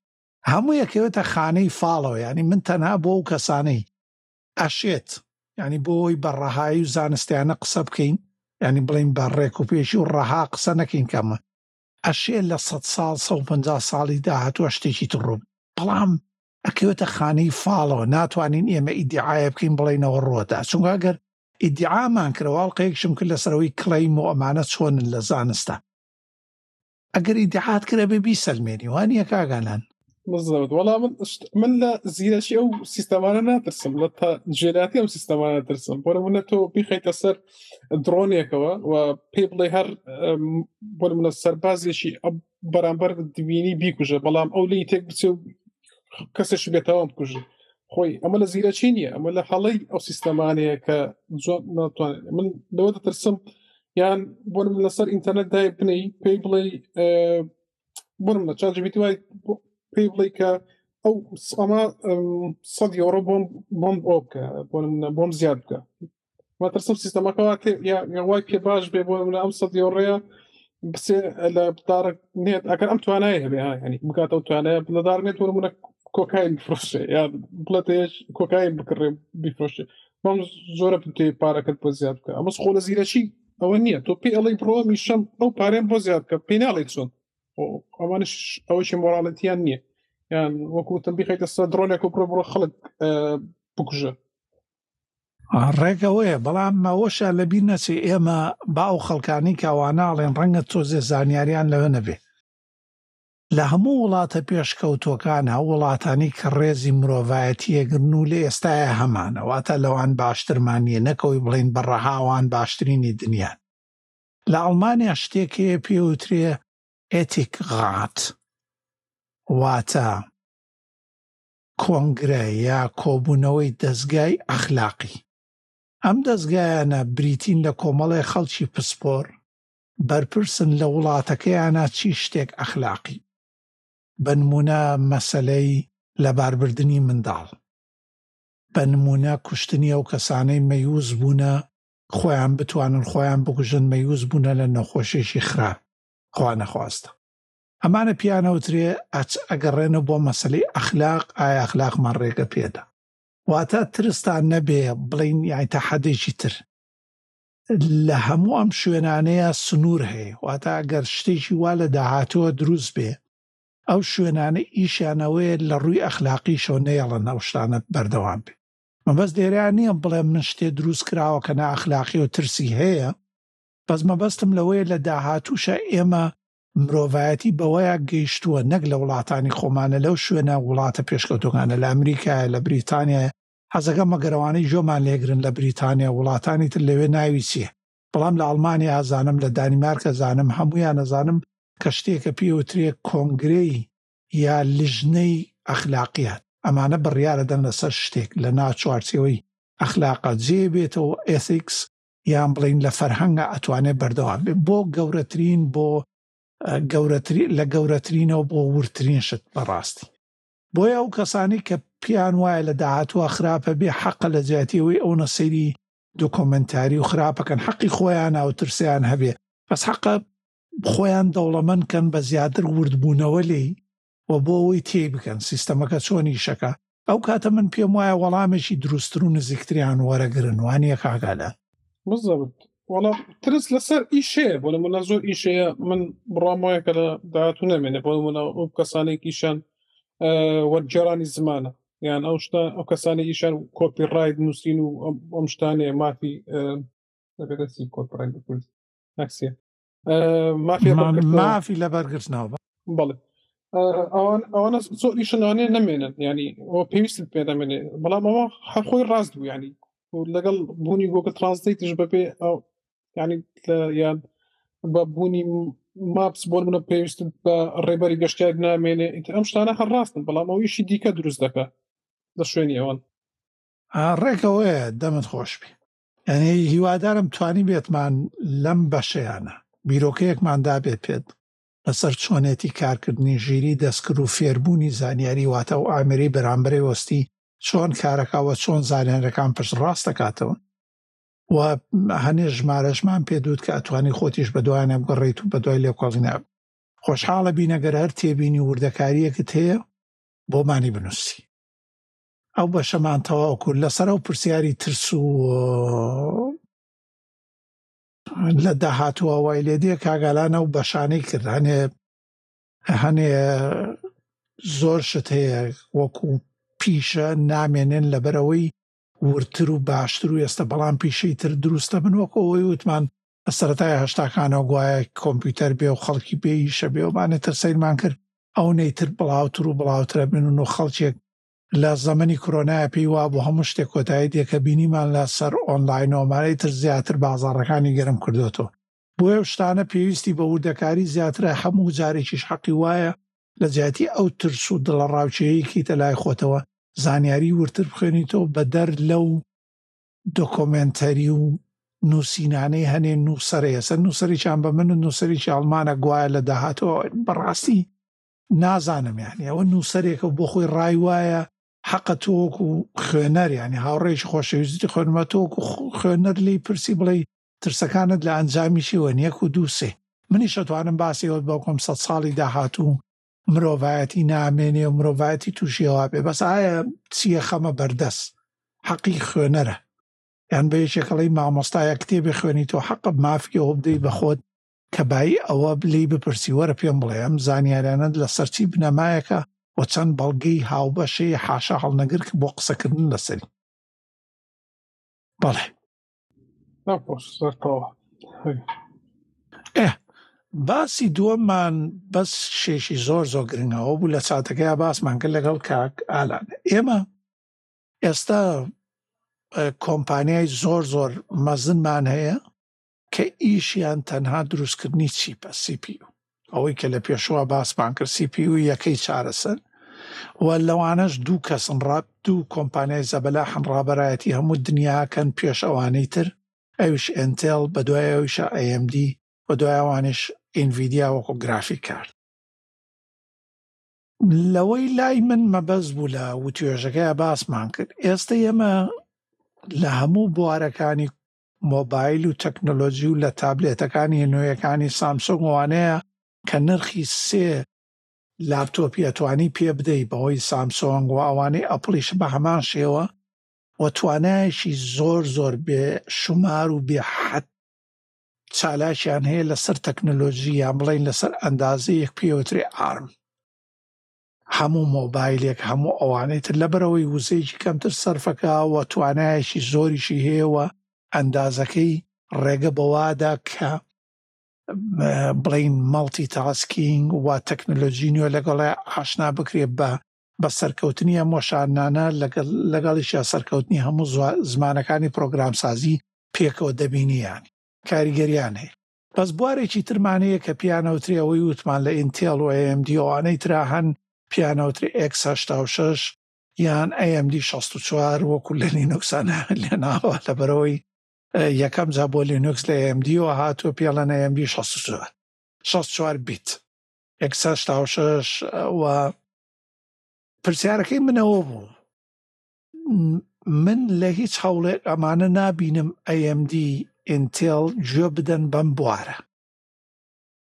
A: هەموو یەکەوێتە خانەی فاڵەوە ینی من تەنها بۆ ئەو کەسانەی ئەشێت یانی بۆی بە ڕەهایی و زانستیانە قسە بکەین یانی بڵین بە ڕێک و پێشی و ڕەها قسە نەکەین کەمە ئەشێ لە سەد ساڵ سە و پەنجا ساڵی داهاتوە شتێکی تر ڕووب بەڵام ئەکەوێتە خانەی فاڵۆ ناتوانین ئێمە ئیدعاە بکەین بڵێینەوە ڕووەدا چونگە گەر ئیدعامان کرەوە ئەڵقەیەکشم کرد لەسەرەوەی کڵەیم و ئەمانە چۆنن لە زانستە ئەگەر ئیدعات کرد ئەبێ بیسەلمێنی وا نییە کاک ئالان
B: بزەوت وەڵا من من لە زیرەکی ئەو سیستەمانە ناترسم لە تا ژێراتی ئەم سیستەمانە ترسم بۆرە منە تۆ بیخیتە سەر درۆنێکەوە و پێ بڵێ هەر بۆ منە سەربازێکی ئەم بەرامبەر دوینی بیکوژە بەڵام ئەو لی تێک بچێ و کەسێک بێتەوە بکوژی خۆی ئەمە لە زیرەکی نییە ئەمە لە هەڵی ئەو سیستەمانەیە کە جوان ناتوانێت من لەوە دەترسم یان بۆن لەسەر ئینتەرنێت دای بنەی پێی بڵێ بم لە چاجبیتی وای پێی بڵێ کە ئەو ئەمە سەد یۆڕۆ بۆم بۆم بۆ بکە بۆم زیاد بکە مەترسم سیستەمەکەوا یاوای پێ باش بێ بۆ لە ئەم سەد یۆڕەیە بسێ لە دارک نێت ئەگەر ئەم توانای هەبێ ینی بکاتەوە توانای لە دار نێت وەرمونە کۆکاین بفرۆشێ یا بڵێتێش کۆکاین بکڕێ بیفرۆشێ بەم زۆرە پێ پارەکەت بۆ زیاد بکە ئەمەس خۆ لە زیرەکی ئەوە نییە تۆ پێ ئەڵی بڕۆ میشەم ئەو پارێن بۆ زیاد بکە پێ ناڵی چۆن ئەوانش ئەوەشی مۆراڵەتیان نییە یان وەکوتم بخیتە سە دڕۆنێک و بڕۆ بڕۆ خەڵک بکوژە
A: ڕێگەوەیە بەڵام مەوەشە لە بیر نەچێ ئێمە باو خەڵکانی کاوانناڵێن ڕەنگە تۆزێ زانیاریان لەوێ نەبێ لە هەموو وڵاتە پێشکەوتووەکان ئەو وڵاتانەی کە ڕێزی مرۆڤایەتی ئەگرن و لە ئێستایا هەمانە واتە لەوان باشترمان نییە نەک ئەوەی بڵێین بە ڕەها ئەوان باشترینی دنیان لە ئەڵمانیا شتێک هەیە پێی وترێ ئێتیک غات واتە کۆنگرە یا کۆبوونەوەی دەزگای ئەخلاقی ئەم دەزگایانە بریتین لە کۆمەڵی خەڵکی پسپۆر بەرپرسن لە وڵاتەکەیانا چی شتێک ئەخلاقی بەنمونە مەسەلەی لەباربردنی منداڵ بەنمونە کوشتنی ئەو کەسانەی مەیوس بونە خۆیان بتوانن خۆیان بکوژن مەیوس بونە لە نەخۆشێکی خراپ خوا نەخواستە ئەمانە پیان ئەوترێ ئەچ ئەگەڕێنە بۆ مەسەلەی ئەخلاق ئایا ئەخلاقمان ڕێگە پێدا واتە ترستان نەبێ بڵین یاعی تەحەدێکی تر لە هەموو ئەم شوێنانەیە سنوور هەیە واتە ئەگەر شتێکی وا لە داهاتوە دروست بێ ئەو شوێنانە ئیشانەوەیە لە ڕووی ئەخلاقیشەوە نەیەڵن ئەو شتانە بەردەوام بێ مەبەست دێران نییە بڵێ من شتێ دروست کراوە کە نا ئەخلاقی و ترسی هەیە بەس مەبەستم لەوەیە لە داهاتوشە ئێمە مرۆڤایەتی بەوەیە گەیشتووە نەک لە وڵاتانی خۆمانە لەو شوێنە وڵاتە پێشکەوتەکانە لە ئەمریکایە لە بریتانیا حەزەکەم مەگەرەوانەی جۆمان لێگرن لە بریتانیا وڵاتانی تر لەوێ ناوی چیە بەڵام لە ئەڵمانیا ئازانم لە دانیمارکە زانم هەموویان ئەزانم کە شتێکە پێوترێ کۆنگرەی یا لژنەی ئەخلاقیات ئەمانە بڕیارەدەن لەسەر شتێک لە ناچوارچێوەی ئەخلاقە جێ بێتەوە ئێسیکس یان بڵین لە فەرهەنگە ئەتوانێت بەردەوام بێت بۆ گەورەترین بۆ گەورەتری لە گەورەترینەوە بۆ ورترین شت بەڕاستی بۆیە ئەو کەسانەی کە پێیان وایە لە داهاتووە خراپە بێ حەقە لە جیاتی ئەوەی ئەونە سەیری دۆکۆمێنتاری و خراپەکەن حەقی خۆیان ئەو ترسیان هەبێ بەس حەقە خۆیان دەوڵەمەند کەن بە زیاتر وردبوونەوە لێی و بۆ ئەوەی تێی بکەن سیستەمەکە چۆنی شەکە ئەو کاتە من پێم وایە وەڵامێکی دروستتر و نزیکتریان وەرەگرن وانە کاگالە
B: بزەبت وەڵا ترس لەسەر ئیش هەیە بۆ نمونە زۆر ئیش هەیە من بڕام وایە کە لە داهاتوو نامێنێ بۆ نمونە ئەو کەسانێک ئیشان وەرگێرانی زمانە یان ئەو شتا ئەو کەسانی ئیشان کۆپی ڕایت نووسین و ئەم شتانێ مافی دەگەدەسی کۆپڕێن بکرد ناکسێ
A: مافی لە بەرگرت ناو
B: بڵێ ئەوان ئەوانە زۆری شنانێ نامێنن ینی ئەو پێویست پێ دەمێنێ بەڵام ئەوە هەرخۆی ڕاست بوو ینی لەگەڵ بوونی گۆگە ترانزیت دژ بەبێ ئەو ینی یان بە بوونی ماپس بۆ منە پێویست بە ڕێبەری گەشتیار نامێنێ ئەم شتانە هەر ڕاستن بەڵام ئەویشی دیکە دروست دەکە لە شوێنی ئەوان
A: ڕێکەوەیە دەمت خۆش بێ یعنی هیوادارم توانیبێتمان لەم بەشەیانە بیرۆکەیەکمان دابێت پێت لەسەر چۆنێتی کارکردنی ژیری دەستکرد و فێربوونی زانیاری واتە و ئامری بەرامبەرێ وەستی چۆن کارەکەەوە چۆن زانیارەکان پشت ڕاست دەکاتەوە و هەنێ ژمارەشمان پێ دووت کە ئەتوانی خۆتیش بە دوایانە بگەڕیت و بە دوای لێکۆڵینە خۆشحاڵە بینەگەر هەر تێبینی وردەکاریەکت هەیە بۆمانی بنووسی ئەو بەشەمان تەواو کرد لەسەر ئەو پرسیاری ترس و لە داهاتوە وای لێ دێ کاگالانە و بەشانەی کرد هەنێ هەنێ زۆر شت هەیە وەکو پیشە نامێنێن لەبەرەوەی ورتر و باشتر و ئێستا بەڵام پیشەی تر دروستە من وەکەوەی وتمان لە سەرەتای هەشتاکانەوە گوایە کۆمپیوتەر بێ و خەڵکی بێ ئیشە بێ و بانێ تر سەیرمان کرد ئەونەی تر بڵاوتر و بڵاوترە بن و خەڵکێک لە زەمەنی کرۆنایە پێی وا بۆ هەموو شتێک کۆتایی دێکە بینیمان لە سەر ئۆنلاینۆمارەی تر زیاتر بازاڕەکانی گەرم کردوەوە بۆیە و شتانە پێویستی بە وردەکاری زیاترە هەموو جارێکیش حەقی وایە لە جیاتی ئەو ترس و دڵە ڕاوچەیەکی تە لای خۆتەوە زانیاری ورتر بخوێنیتەوە بەدەر لەو دۆکۆمێنتەری و نووسینانەی هەنێ نووسەرێ هەسەر نووسەرێکیان بە من و نووسەرێکی ئەڵمانە گوایە لە داهاتەوە بەڕاستی نازانم یانی ئەوە نووسەرێکە و بۆ خۆی ڕای وایە حەقە تۆک و خوێنەر ینی هاوڕێکی خۆشەویستی خوێنمە تۆک و خوێنەر لی پرسی بڵێ ترسەکانت لە ئەنجامیشیوە نیەک و دووسێ منیش ئەتوانم باسی ئەوت بەڵکۆم سە ساڵی داهاتوو مرۆڤایەتی نامێنێ و مرۆڤایەتی تووشیەوە بێ بەس ئایا چییە خەمە بەردەست حەقی خوێنەرە یان بە یەکێکەڵی مامۆستایە کتێبی خوێنی تۆ حەقە مافی ئەوە بدەی بەخۆت کە بایی ئەوە بلی بپرسی وەرە پێم بڵێ ئەم زانیاریانەت لە سەرچی بنەمایەکە و چەند بەڵگەی هاوبەشەی حاشا هەڵنەگر کە بۆ قسەکردن لەسەری بەڵێ ئێ باسی دووەممان بەس شێشی زۆر زۆر گرنگەوە بوو لە چاتەکەیا باسمان کرد لەگەڵ کاک ئالان ئێمە ئێستا کۆمپانیای زۆر زۆر مەزنمان هەیە کە ئیشیان تەنها دروستکردنی چیپە سی پی ئەوەی کە لە پێشوە باسمان کرد سی پی یو یەکەی چارەسەر و لەوانەش دوو کەسن ڕات دوو کۆمپانیای زەبەلاحن ڕابەرایەتی هەموو دنیاکەن پێش ئەوانەی تر ئەویش ئێنتێڵ بە دوای ئەویشە AMD و دوای ئەوانیش ئینڤیدیا وەکو گرافیک کارت لەوەی لای من مەبەست بوو لە وتوێژەکەی باسمان کرد ئێستا ئێمە لە هەموو بوارەکانی مۆبایل و تەکنۆلۆجی و لە تابلێتەکانی نوێیەکانی سامسۆنگ وانەیە کە نرخی سێ لاپتۆپی ئەتوانی پێ بدەی بەهۆی سامسۆنگ و ئەوانەی ئەپڵیش بە هەمان شێوە و توانایەکی زۆر زۆر بێ شومار و بێ حەد چالاکیان هەیە لەسەر تەکنۆلۆژی یان بڵین لەسەر ئەندازەیەک پێوترێ ئارم هەموو مۆبایلێک هەموو ئەوانەی تر لەبەرەوەی وزەیەکی کەمتر سەرفەکە و توانایەکی زۆریشی هەیە و ئەندازەکەی ڕێگە بەوادا کە بڵین مەڵتی تاسکینگ و تەکنەلۆژی نوێ لەگەڵێ ئاشنا بکرێت بە بە سەرکەوتنی ئەم وەشانانە لەگەڵیشە سەرکەوتنی هەموو زمانەکانی پرۆگرامسازی پێکەوە دەبینیان کاریگەریان هەیە بەس بوارێکی ترمان هەیە کە پیانەوتری ئەوەی وتمان لە ئینتێڵ و ئەی ئێم دی ئەوانەی ترا هەن پیانەوتری ئێکس هەشتا و شەش یان ئەی ئێم دی شەست و چوار وەکو لە لینوکسا ناویان لێناوە لەبەرئەوەی یەکەم جا بۆ لینوکس لە ئەی ئێم دیەوە هاتووە پێڵێن ئەی ئێم دی شەست و چوار شەست و چوار بیت ئێکس هەشتا و شەش و پرسیارەکەی منەوە بوو من لە هیچ هەوڵێک ئەمانە نابینم AMD ئینتێڵ گوێ بدەن بەم بوارە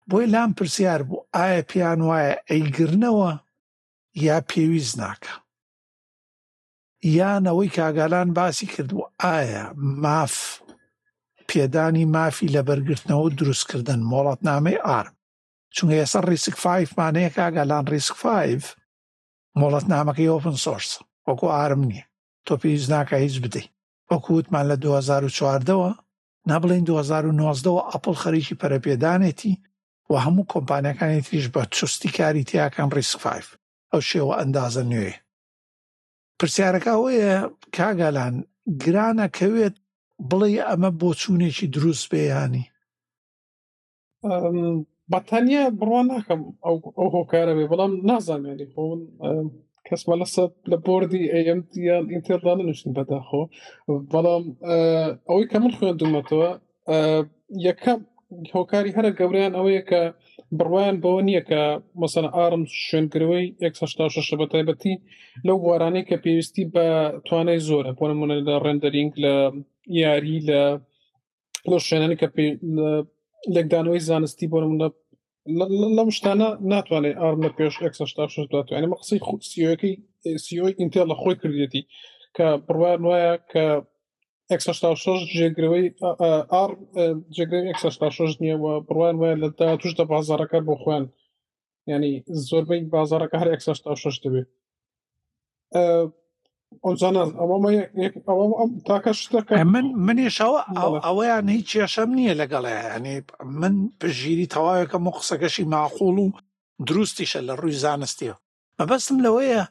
A: بۆی لام پرسیار بوو ئایا پێیان وایە ئەیگرنەوە یا پێویست ناکە یانەوەی کاگالان باسی کردووە ئایا ماف پێدانی مافی لە بەرگرتنەوە دروستکردن مۆڵەتنامەی ئارم چونگە ئێستا ڕیسک فیفمانەیە کاگالان ڕیسک فیف مۆڵەتنامەکەی ئۆپن سۆرسە وەکو ئارم نییە تۆ پێویست ناکا هیچ بدەی وەکو وتمان لە دوو هەزار و چواردەوە نا بڵێین دوو هەزار و نۆزدە وە ئەپڵ خەریکی پەرەپێدانێتی و هەموو کۆمپانیەکانی تریش بە چوستی کاری تیاکەن ڕیسک فایڤ ئەو شێوە ئەندازە نوێیە پرسیارەکە ئەوەیە کاگالان گرانە کەوێت بڵێ ئەمە بۆچوونێکی دروست بێ یانی
B: بەتەنیا بڕوا ناکەم ئەو ئەو هۆکارە بێ بەڵام نازانانی خۆ من کەسمە لە سەد لە بردی ئەم یان ئینتێدان نشتن بەداخۆ بەڵام ئەوەی کە من خوێندومەتەوە یەکەم هۆکاری هەرە گەوریان ئەوەیە کە بڕوایان بەوە نییە کە مەسەن ئارم شوێنگرەوەی 16 بە تایبەتی لەو بوارانەی کە پێویستی بە توانای زۆرە بۆ منە لە ڕێندەرینگ لە یاری لە لەو شوێنانی کە لێکدانەوەی زانستی بۆ منە لەم شتانە ناتوانێت ئارم لە پێش ئەمە قسەی خودسیەکەی سیۆی ئینتێل لە خۆی کردێتی کە بڕوان وایە کە جێگرەوەی ئار جێگرەوەی نییە و بڕوان وایە لە دا توش دە بازارەکە بۆ خوێن ینی زۆربەی بازارەکە هەر ئەکسش تا شش دەبێت
A: من منیشەوە ئەوەیان هیچ کێشەم نییە لەگەڵێ ئەنێ من پژگیری تەواوەکەم و قسەکەشی ماقۆڵ و دروستیشە لە ڕووی زانستیەوە مەبەستم لەوەیە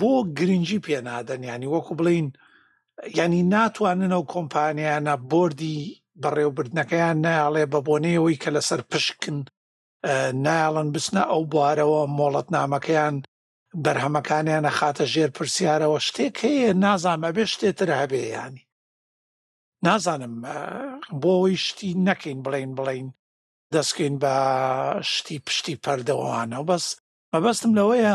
A: بۆ گرنگجی پێنادەن ینی وەکو بڵین ینی ناتوانن ئەو کۆمپانیانە بردی بەڕێوبردنەکەیان ناڵێ بە بۆنەیەوەی کە لەسەر پشکن نایەڵن بچنە ئەو بوارەوە مۆڵەتنامەکەیان بەرهەمەکانیان نەخاتە ژێر پرسیارەوە شتێک هەیە نازانم ئەبێ شتێتر هەبێ ینی نازانم بۆی شتی نەکەین بڵین بڵین دەستکەین بە شتی پشتی پەردەوانە بەس مەبەستم لەوەیە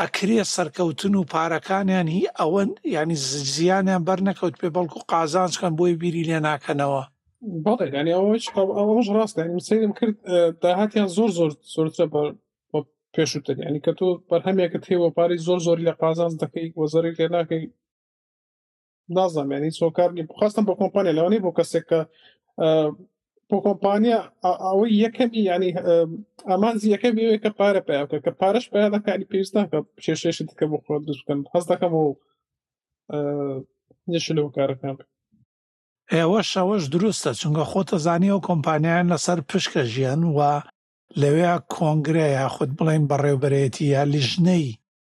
A: ئەکرێ سەرکەوتن و پارەکانیان هی ئەوەن یانی زیانیان بەر نەکەوت پێ بەڵکو قازانج کەن بۆی بیری لێ ناکەنەوە.
B: بەڵێ ینی ئەوەش ئەوەش ڕاستە ینی سەیرم کرد داهاتیان زۆر زۆر زۆرترە بە پێشووتر ینی کە تۆ بەرهەمێکت هەیە وەپاری زۆر زۆری لە قازانج دەکەی وەزەری لێ ناکەی نازانم یعنی هیچ هۆکار نیە بخواستم بۆ کۆمپانیا لەوانەیە بۆ کەسێک کە بۆ کۆمپانیا ئەوەی یەکەمی ینی ئامانزی یەکەم ئەوەیە کە پارە پیاکە کە پارش پیا دەکاری پێویست ناکە کێشێش دیکە بۆ خۆ دروست بکەن هەست دەکەم و نش لەو کارەکان
A: ئێوە شەوەش دروستە چونگە خۆتە زانی و کۆمپانیایان لەسەر پشکە ژیان و لەوێ کۆنگرە یاخود بڵین بەڕێوبەرێتی یا لیژنەی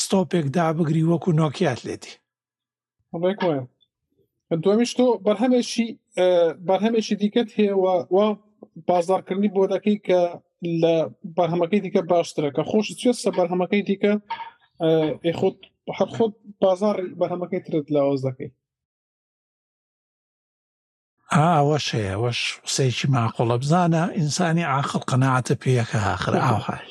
A: ستۆپێک دابگری وەکو نۆکیات لێدی ڕێک وایە
B: دومیش تۆ بەرهەمێکی بەرهەمێکی دیکەت هەیەوە و بازارکردنی بۆ دەکەی کە لە بەرهەمەکەی دیکە باشترە کە خۆش چێت سە بەرهەمەکەی دیکە خۆت هەر خۆت بازار بەرهەمەکەی ترت لاوەز دەکەی
A: ئاوەش هەیە وەش قسەیەکی ماقۆڵە بزانە ئینسانی عاقل قەنەعاتە پێیەکە هاخرا ئاوهاش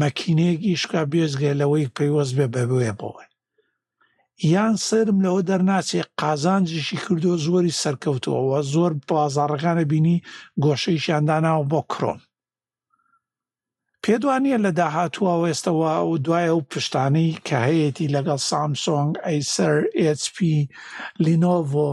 A: مەکینەیەک ئیش بکا بێجگە لەوەی پەیوەست بێ بە وێبەوە یان سەیرم لەوە دەرناچێ قازانجیشی کردو زۆری سەرکەوتووەوە زۆر بازاڕەکانە بینی گۆشەیشیان داناوە بۆ کرۆم پێدوانە لە داهاتووە وێستەوە و دوای ئەو پشتانەی کە هەیەی لەگەڵ سامسۆنگ ئەیسەر ئسP لینۆڤۆ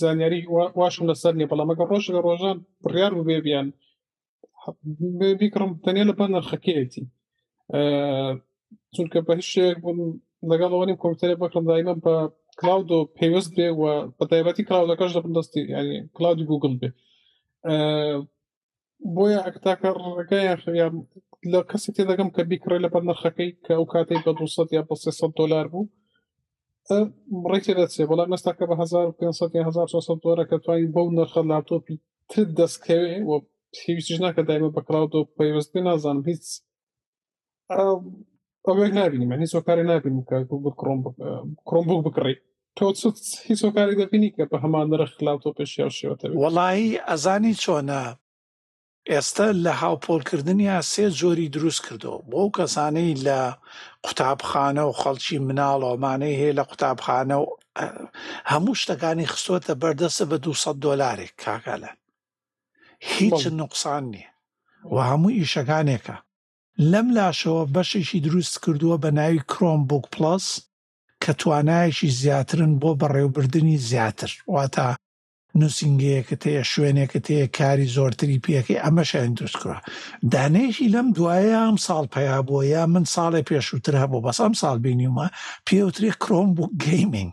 A: زانیاری
B: واشم لەسەر نیە بەڵامەکە ڕۆژ لە ڕۆژان بڕیار بێ بیان بیکڕم تەنیا لە بەر نرخەکەیەتی چونکە بە هیچێک بوون لەگەڵ ئەوەنی کۆمپیوتەر بکڕم دایمە بە کلااود و پێویست بێ و بە تایبەتی کلااودەکەش دەبن دەستی ینی کلااودی گوگل بێ بۆیە ئەکتاکە ڕێگا یاخریان لە کەسی تێدەگەم کە بیکڕێ لەبەر نرخەکەی کە ئەو کاتەی بە 200 یا بە 300 دلار بوو ڕێ تێدەچێ بەڵام مەستاکە بە 1500 یا 1400 دۆرە کە توانین بەو نرخە لاپتۆپی تر دەستکەوێ و پێویستیش ناکە دایمە بە کلااو پەیوەست بێ نازانم هیچ ئەوێک نبینی من هیچ کاری نبین کڕۆمبوو بکڕی تۆ هیچ کاری دەبینی کە بە هەمان نرخ لا تۆ پێش شێوەتە
A: وەڵی ئەزانی چۆنە ئێستا لە هاوپۆلکردنیا سێ جۆری دروست کردو بۆ ئەو کەسانەی لە قوتابخانە و خەڵکی مناڵەوەمانەی هەیە لە قوتابخانە و هەموو شتەکانی خستۆتە بەردەسە بە 200 دۆلارێک کاکالە هیچ نوقسان نییە و هەموو ئیشەکانێکە لەم لاشەوە بەشێکی دروست کردووە بە ناوی کرۆم بوک پلس کە توانایەکی زیاترن بۆ بەڕێوبردنی زیاتر واتە نووسنگەیەکت هەیە شوێنێکت هەیە کاری زۆرتری پێەکەی ئەمەشیان دروستکرا دانەیەکی لەم دوایە ئەم ساڵ پیا بووە یا من ساڵێ پێشووتر هەبوو بەس ئەم ساڵ بینیمە پێوتری کرۆم بوو گەیمینگ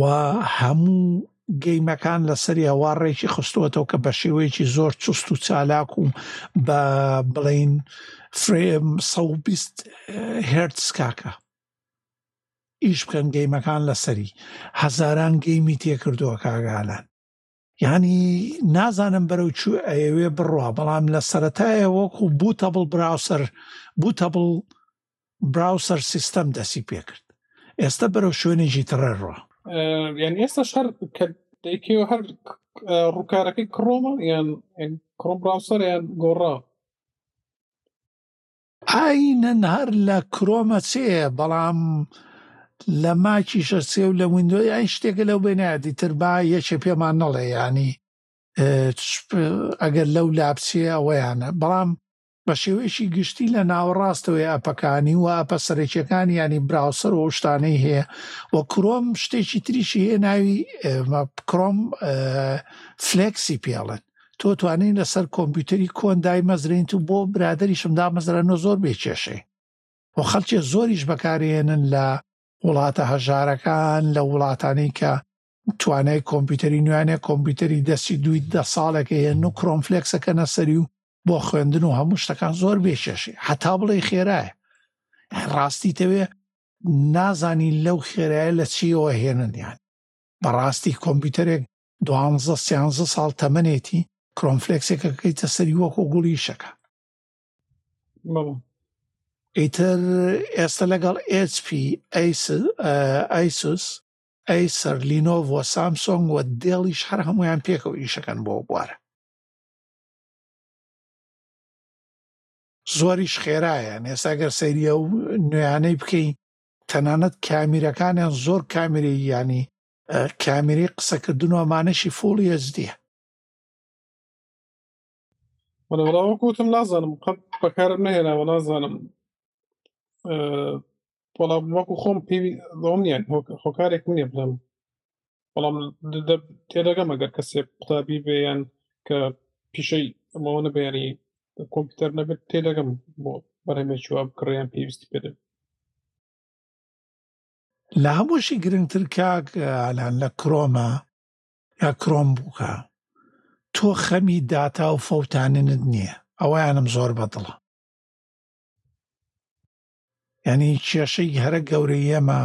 A: و هەموو گەیمەکان لەسەری هەوا ڕێکی خستووەتەوە کە بە شێوەیەکی زۆر چست و چالاک و بە بڵین فرێم 120 هرتز کاکە ئیش بکەن گەیمەکان لەسەری هەزاران گەیمی تێکردووە کاگالان یانی نازانم بەرەو چو ئەیەوێ بڕوا بەڵام لە سەتایە وەکو بوتەبڵ براوسەر بوتەبڵ براوسەر سیستەم دەسی پێکرد ئێستا بەرەو شوێنێکی تڕێ ڕۆ
B: یان ئێستا شەر کە دەیکەوە هەر ڕووکارەکەی کڕۆمە یان کڕۆم براوسەر یان گۆڕا
A: ئاینن هەر لە کرۆمە چێە بەڵام لە ماکیشە چێ و لە ویندۆ یان شتێکە لەو بنایەتی تر با یەکێ پێمان نەڵێ یانی ئەگەر لەو لاپچێ ئەوەیانە بەڵام بە شێوەیەکی گشتی لە ناوەڕاستەوەی ئەپەکانی و ئەپە سەرەکیەکانی ینی براوسەر و شتانەی هەیە و کرۆم شتێکی تریشی هەیە ناوی کرۆم فلکسی پێڵن تۆ توانی لەسەر کۆمپیوتەری کۆن دایمەزرێنیت و بۆ برادەریشم دامەزرانەوە زۆر بێ کێشەی و خەڵکێ زۆریش بەکارێنن لە وڵاتە هەژارەکان لە وڵاتانی کە توانای کۆمپیوتەری نوێنێ کۆمپیوتەری دەستی دوی دە ساڵێکە هێن و کرۆمفلکسەکە نەسەری و بۆ خوێندن و هەموو شتەکان زۆر بێکێشی حتا بڵێ خێرایە ڕاستی تەوێ نازانی لەو خێرایە لە چیەوە هێنن یان بەڕاستی کۆمپیوتەرێک دوانزە سیانزە ساڵ تەمەنێتی کرۆنفلێکسێکە کەیتە سەری وەکو گوڵی شەکە ئیتر ئێستا لەگەڵ ئچP ئایسوس ئەیسەر لینۆڤۆ سامسۆنگ وە دێڵیش هەر هەمویان پێکەوە ئیشەکەن بۆ بوارە زۆریش خێرایان ئێستا گەر سەریە و نوێیانەی بکەین تەنانەت کامیرەکانیان زۆر کامیری ینی کامیرەی قسەکردن و ئەمانەشی
B: فوڵ یەزدیە وەڵا وەڵا وەک وتم نازانم قەت بەکارم نەهێناوە نازانم وەڵا وەکو خۆم پێ دڵم نییە هۆکارێک نییە بڵێم بەڵام تێدەگەم ئەگەر کەسێک قوتابی بێ یان کە پیشەی ئەمەوە نەبیانی کۆمپیوتەر نەبێت تێدەگەم بۆ بەرهەمێکی وا بکڕیان پێویستی پێدەبێت
A: لە هەمووشی گرنگتر کاک ئالان لە کرۆمە یا کرۆم بووکە تۆ خەمی داتا و فەوتاننت نییە ئەویانم زۆر بەدڵە ینی کێشەی هەرە گەورەی ئێمە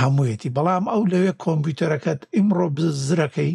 A: هەموویەتی بەڵام ئەو لەوێ کۆمپیوتەرەکەت ئیمڕۆ زرەکەی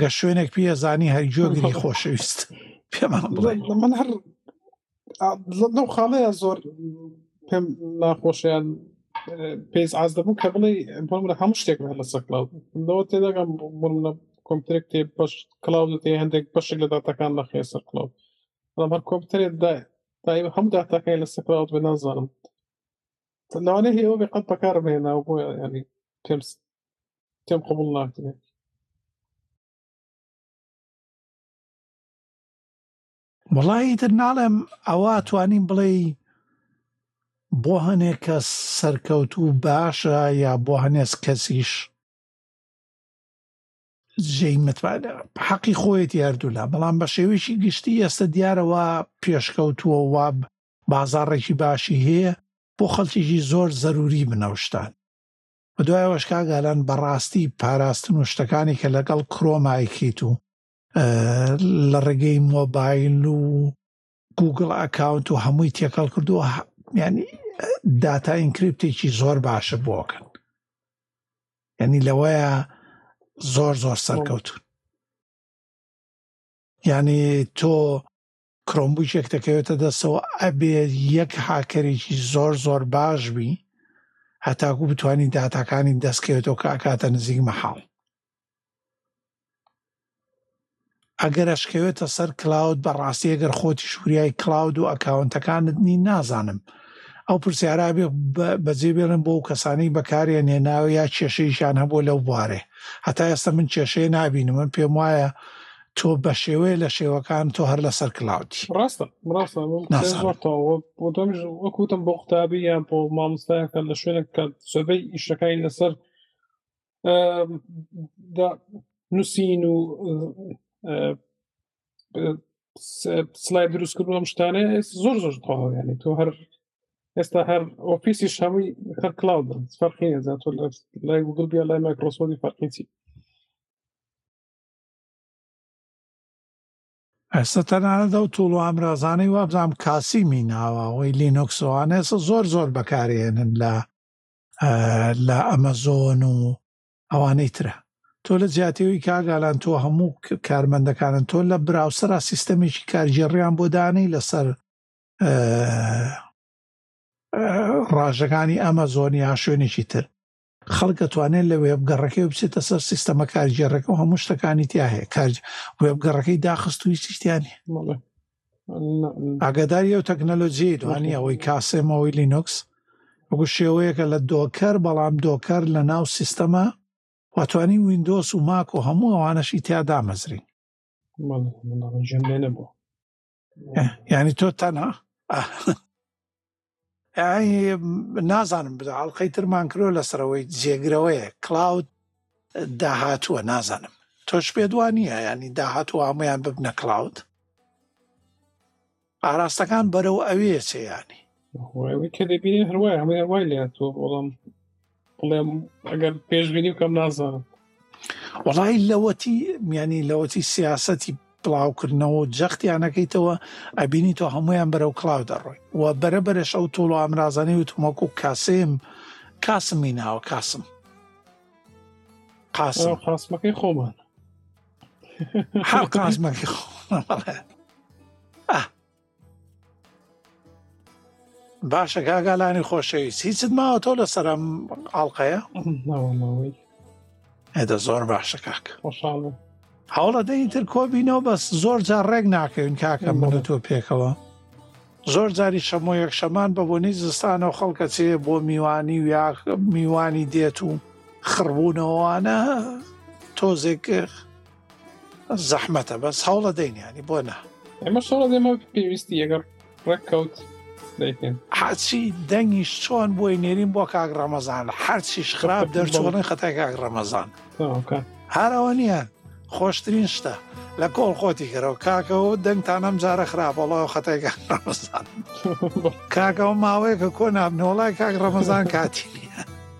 A: گە شوێنێک پێزانی هەر جۆگری خۆشەویست پێمان بڵێ
B: من هەر لەو خاڵەیە زۆر پێم ناخۆشیان پێز ئاز دەبوو کە بڵێ بۆمە هەموو شتێک هەر لە سەکلااو لەوە تێداگەم بڵە کۆمپترێک تێ پش کلااو تێ هەندێک بەشێک لە داتەکان لە خێ سەر کلااو بەڵام هەر کۆمپترێت دای هەم داتاکەی لە سەکلااو بە نازانم لەوانەیە هی ئەوە بێ قەت بەکارم هێناوە بۆ ینی پێم پێم قبول ناکرێ
A: وڵی تر ناڵێم ئەوە توانیم بڵێ بۆ هەنێ کەس سەرکەوت و باشە یا بۆ هەنێز کەسیش جێی متمانە حەقی خۆیەتی هەردوولا بەڵام بە شێوەیەکی گشتی ئێستا دیارەوە پێشکەوتووە واب بازاڕێکی باشی هەیە بۆ خەڵکێکی زۆر زەروری بنەوشتان و دوایەوەش کاگالان بەڕاستی پاراستن و شتەکانی کە لەگەڵ کرۆمایکیت و لە ڕێگەی مۆبایل و گوگل ئەکاونت و هەمووی تێکەڵ کردو ینی داتا ئینکریپتێکی زۆر باشە بۆکەن ینی لەوەیە زۆر زۆر سەرکەوتون ینی تۆ کرۆمبوکێک دەکەوێتە دەستەوە ئەبێ یەک هاکەرێکی زۆر زۆر باش بی هەتاکو بتانی داتاکانی دەستکەوێتەوە کە ئەکاتە نزیک مەحاڵ ئەگەر ئەشکەوێتە سەر کلااود بەڕاستی ئەگەر خۆتی شوریای کلااود و ئەکاونتەکانت نی نازانم ئەو پرسیارا بێ بەجێ بێنم بۆ و کەسانی بەکارێ نێناوە یا کێشەیشان هەبوو لەو بوارێ هەتا ئێستا من کێشەیە نابینم من پێم وایە تۆ بە شێوەیە لە شێوەکان تۆ هەر لەسەر کلااودی
B: ڕاستە ڕاستە وەکوتم بۆ قوتابی یان بۆ مامۆستایەکە لە شوێنێک کە سەبەی ئیشەکانی لەسەر نووسین و سلای دروستکردن ئەم شتانە زۆر زۆر تەواویانی تۆ هەر ئێستا هەر ئۆفیسی شەوی هەر کلااود فەرقی نێزان تۆ لای گوگل بیا لای مایکرۆسۆدی فەرقی چی
A: ئێستا تەنانەت ئەو توڵ و ئامرازانەی وابزان کاسیمی ناوە ئەوەی لینۆکسۆوان ئێستا زۆر زۆر بەکارێنن لە لە ئەمەزۆن و ئەوانەی ترە تۆ لە جیاتەوەی کاگالان تۆ هەموو کارمەندەکانن تۆ لە براوسرا سیستەمێکی کارگێڕیان بۆ دانی لەسەر ڕاژەکانی ئەمەزۆن یا شوێنێکی تر خەڵک ئەتوانێت لە وێبگەڕەکەی بچێتە سەر سیستەمە کارگێڕەکە و هەموو شتەکانی تیا هەیە کار وێبگەڕەکەی داخست و هیچیشتیانی ئاگاداری ئەو تەکنەلۆجیی دوانی ئەوەی کاسێمەوەی لینوکس وەکو شێوەیەکە لە دۆکەر بەڵام دۆکەر لە ناو سیستەمە واتوانی وینندۆس و ماک و هەموو ئەوانەشی تیا دامەزرین
B: ژێن
A: لێ نەبوو یعنی تۆ تەنها نازانم بدا ئەڵلقەی ترمان کرۆ لەسەرەوەی جێگرەوەیە کلااود داهاتووە نازانم تۆش پێ دووان نییە ینی داهاتوو هەمویان ببنە کلااود ئاراستەکان بەرەو ئەوێ چێیانی
B: هەروای هەروای لە تۆ بەڵام بڵێم ئەگەر پێشبینی بکەم نازانم
A: وڵی لەوەتی میانی لەوەتی سیاستی بڵاوکردنەوە و جەختیانەکەیتەوە ئەبینی تۆ هەمویان بەرەو کلااو دەڕۆی و بەرە بەرەش ئەو تۆڵ و ئامرازانی وتمۆک و کاسم کاسم میناوە کاسم
B: قاسم قاسمەکەی خۆمان
A: هەر قاسمەکە خۆ باشە کاگالانی خۆشەویست هیچت ماوە تۆ لەسەر ئەم ئاڵلقەیە ئێدە زۆر باشە کاک هەوڵە دەیتر کۆبینەوە بەس زۆر جار ڕێک ناکەوین کاکە من تۆ پێکەوە زۆر جاری شەمۆ یەک شەمان بە بۆنی زستانەوە خەڵکە چێ بۆ میوانی و یا میوانی دێت و خڕبوونەوەوانە تۆزێک زەحمەتە بەس هەوڵە دەینیانی بۆ نا
B: ئەمە شڵە دێمە پێویستی ئەگەر ڕێککەوت
A: حچی دەنگیش چۆن بۆی نێرین بۆ کاک ڕەمەزان هەرچیش خراپ دەرچوەڵی خەتای کاک ڕەمەزان هەرەوە نییە خۆشترین شتە لە کۆڵ خۆتی گەرەوە کاکەەوە دەنگتان ئەم جارە خراپەڵەوە خەتای کاک ڕەمەزان کاکەەوە ماوەیە کە کۆ نابنەوەڵای کاک ڕەمەزان کاتی نیە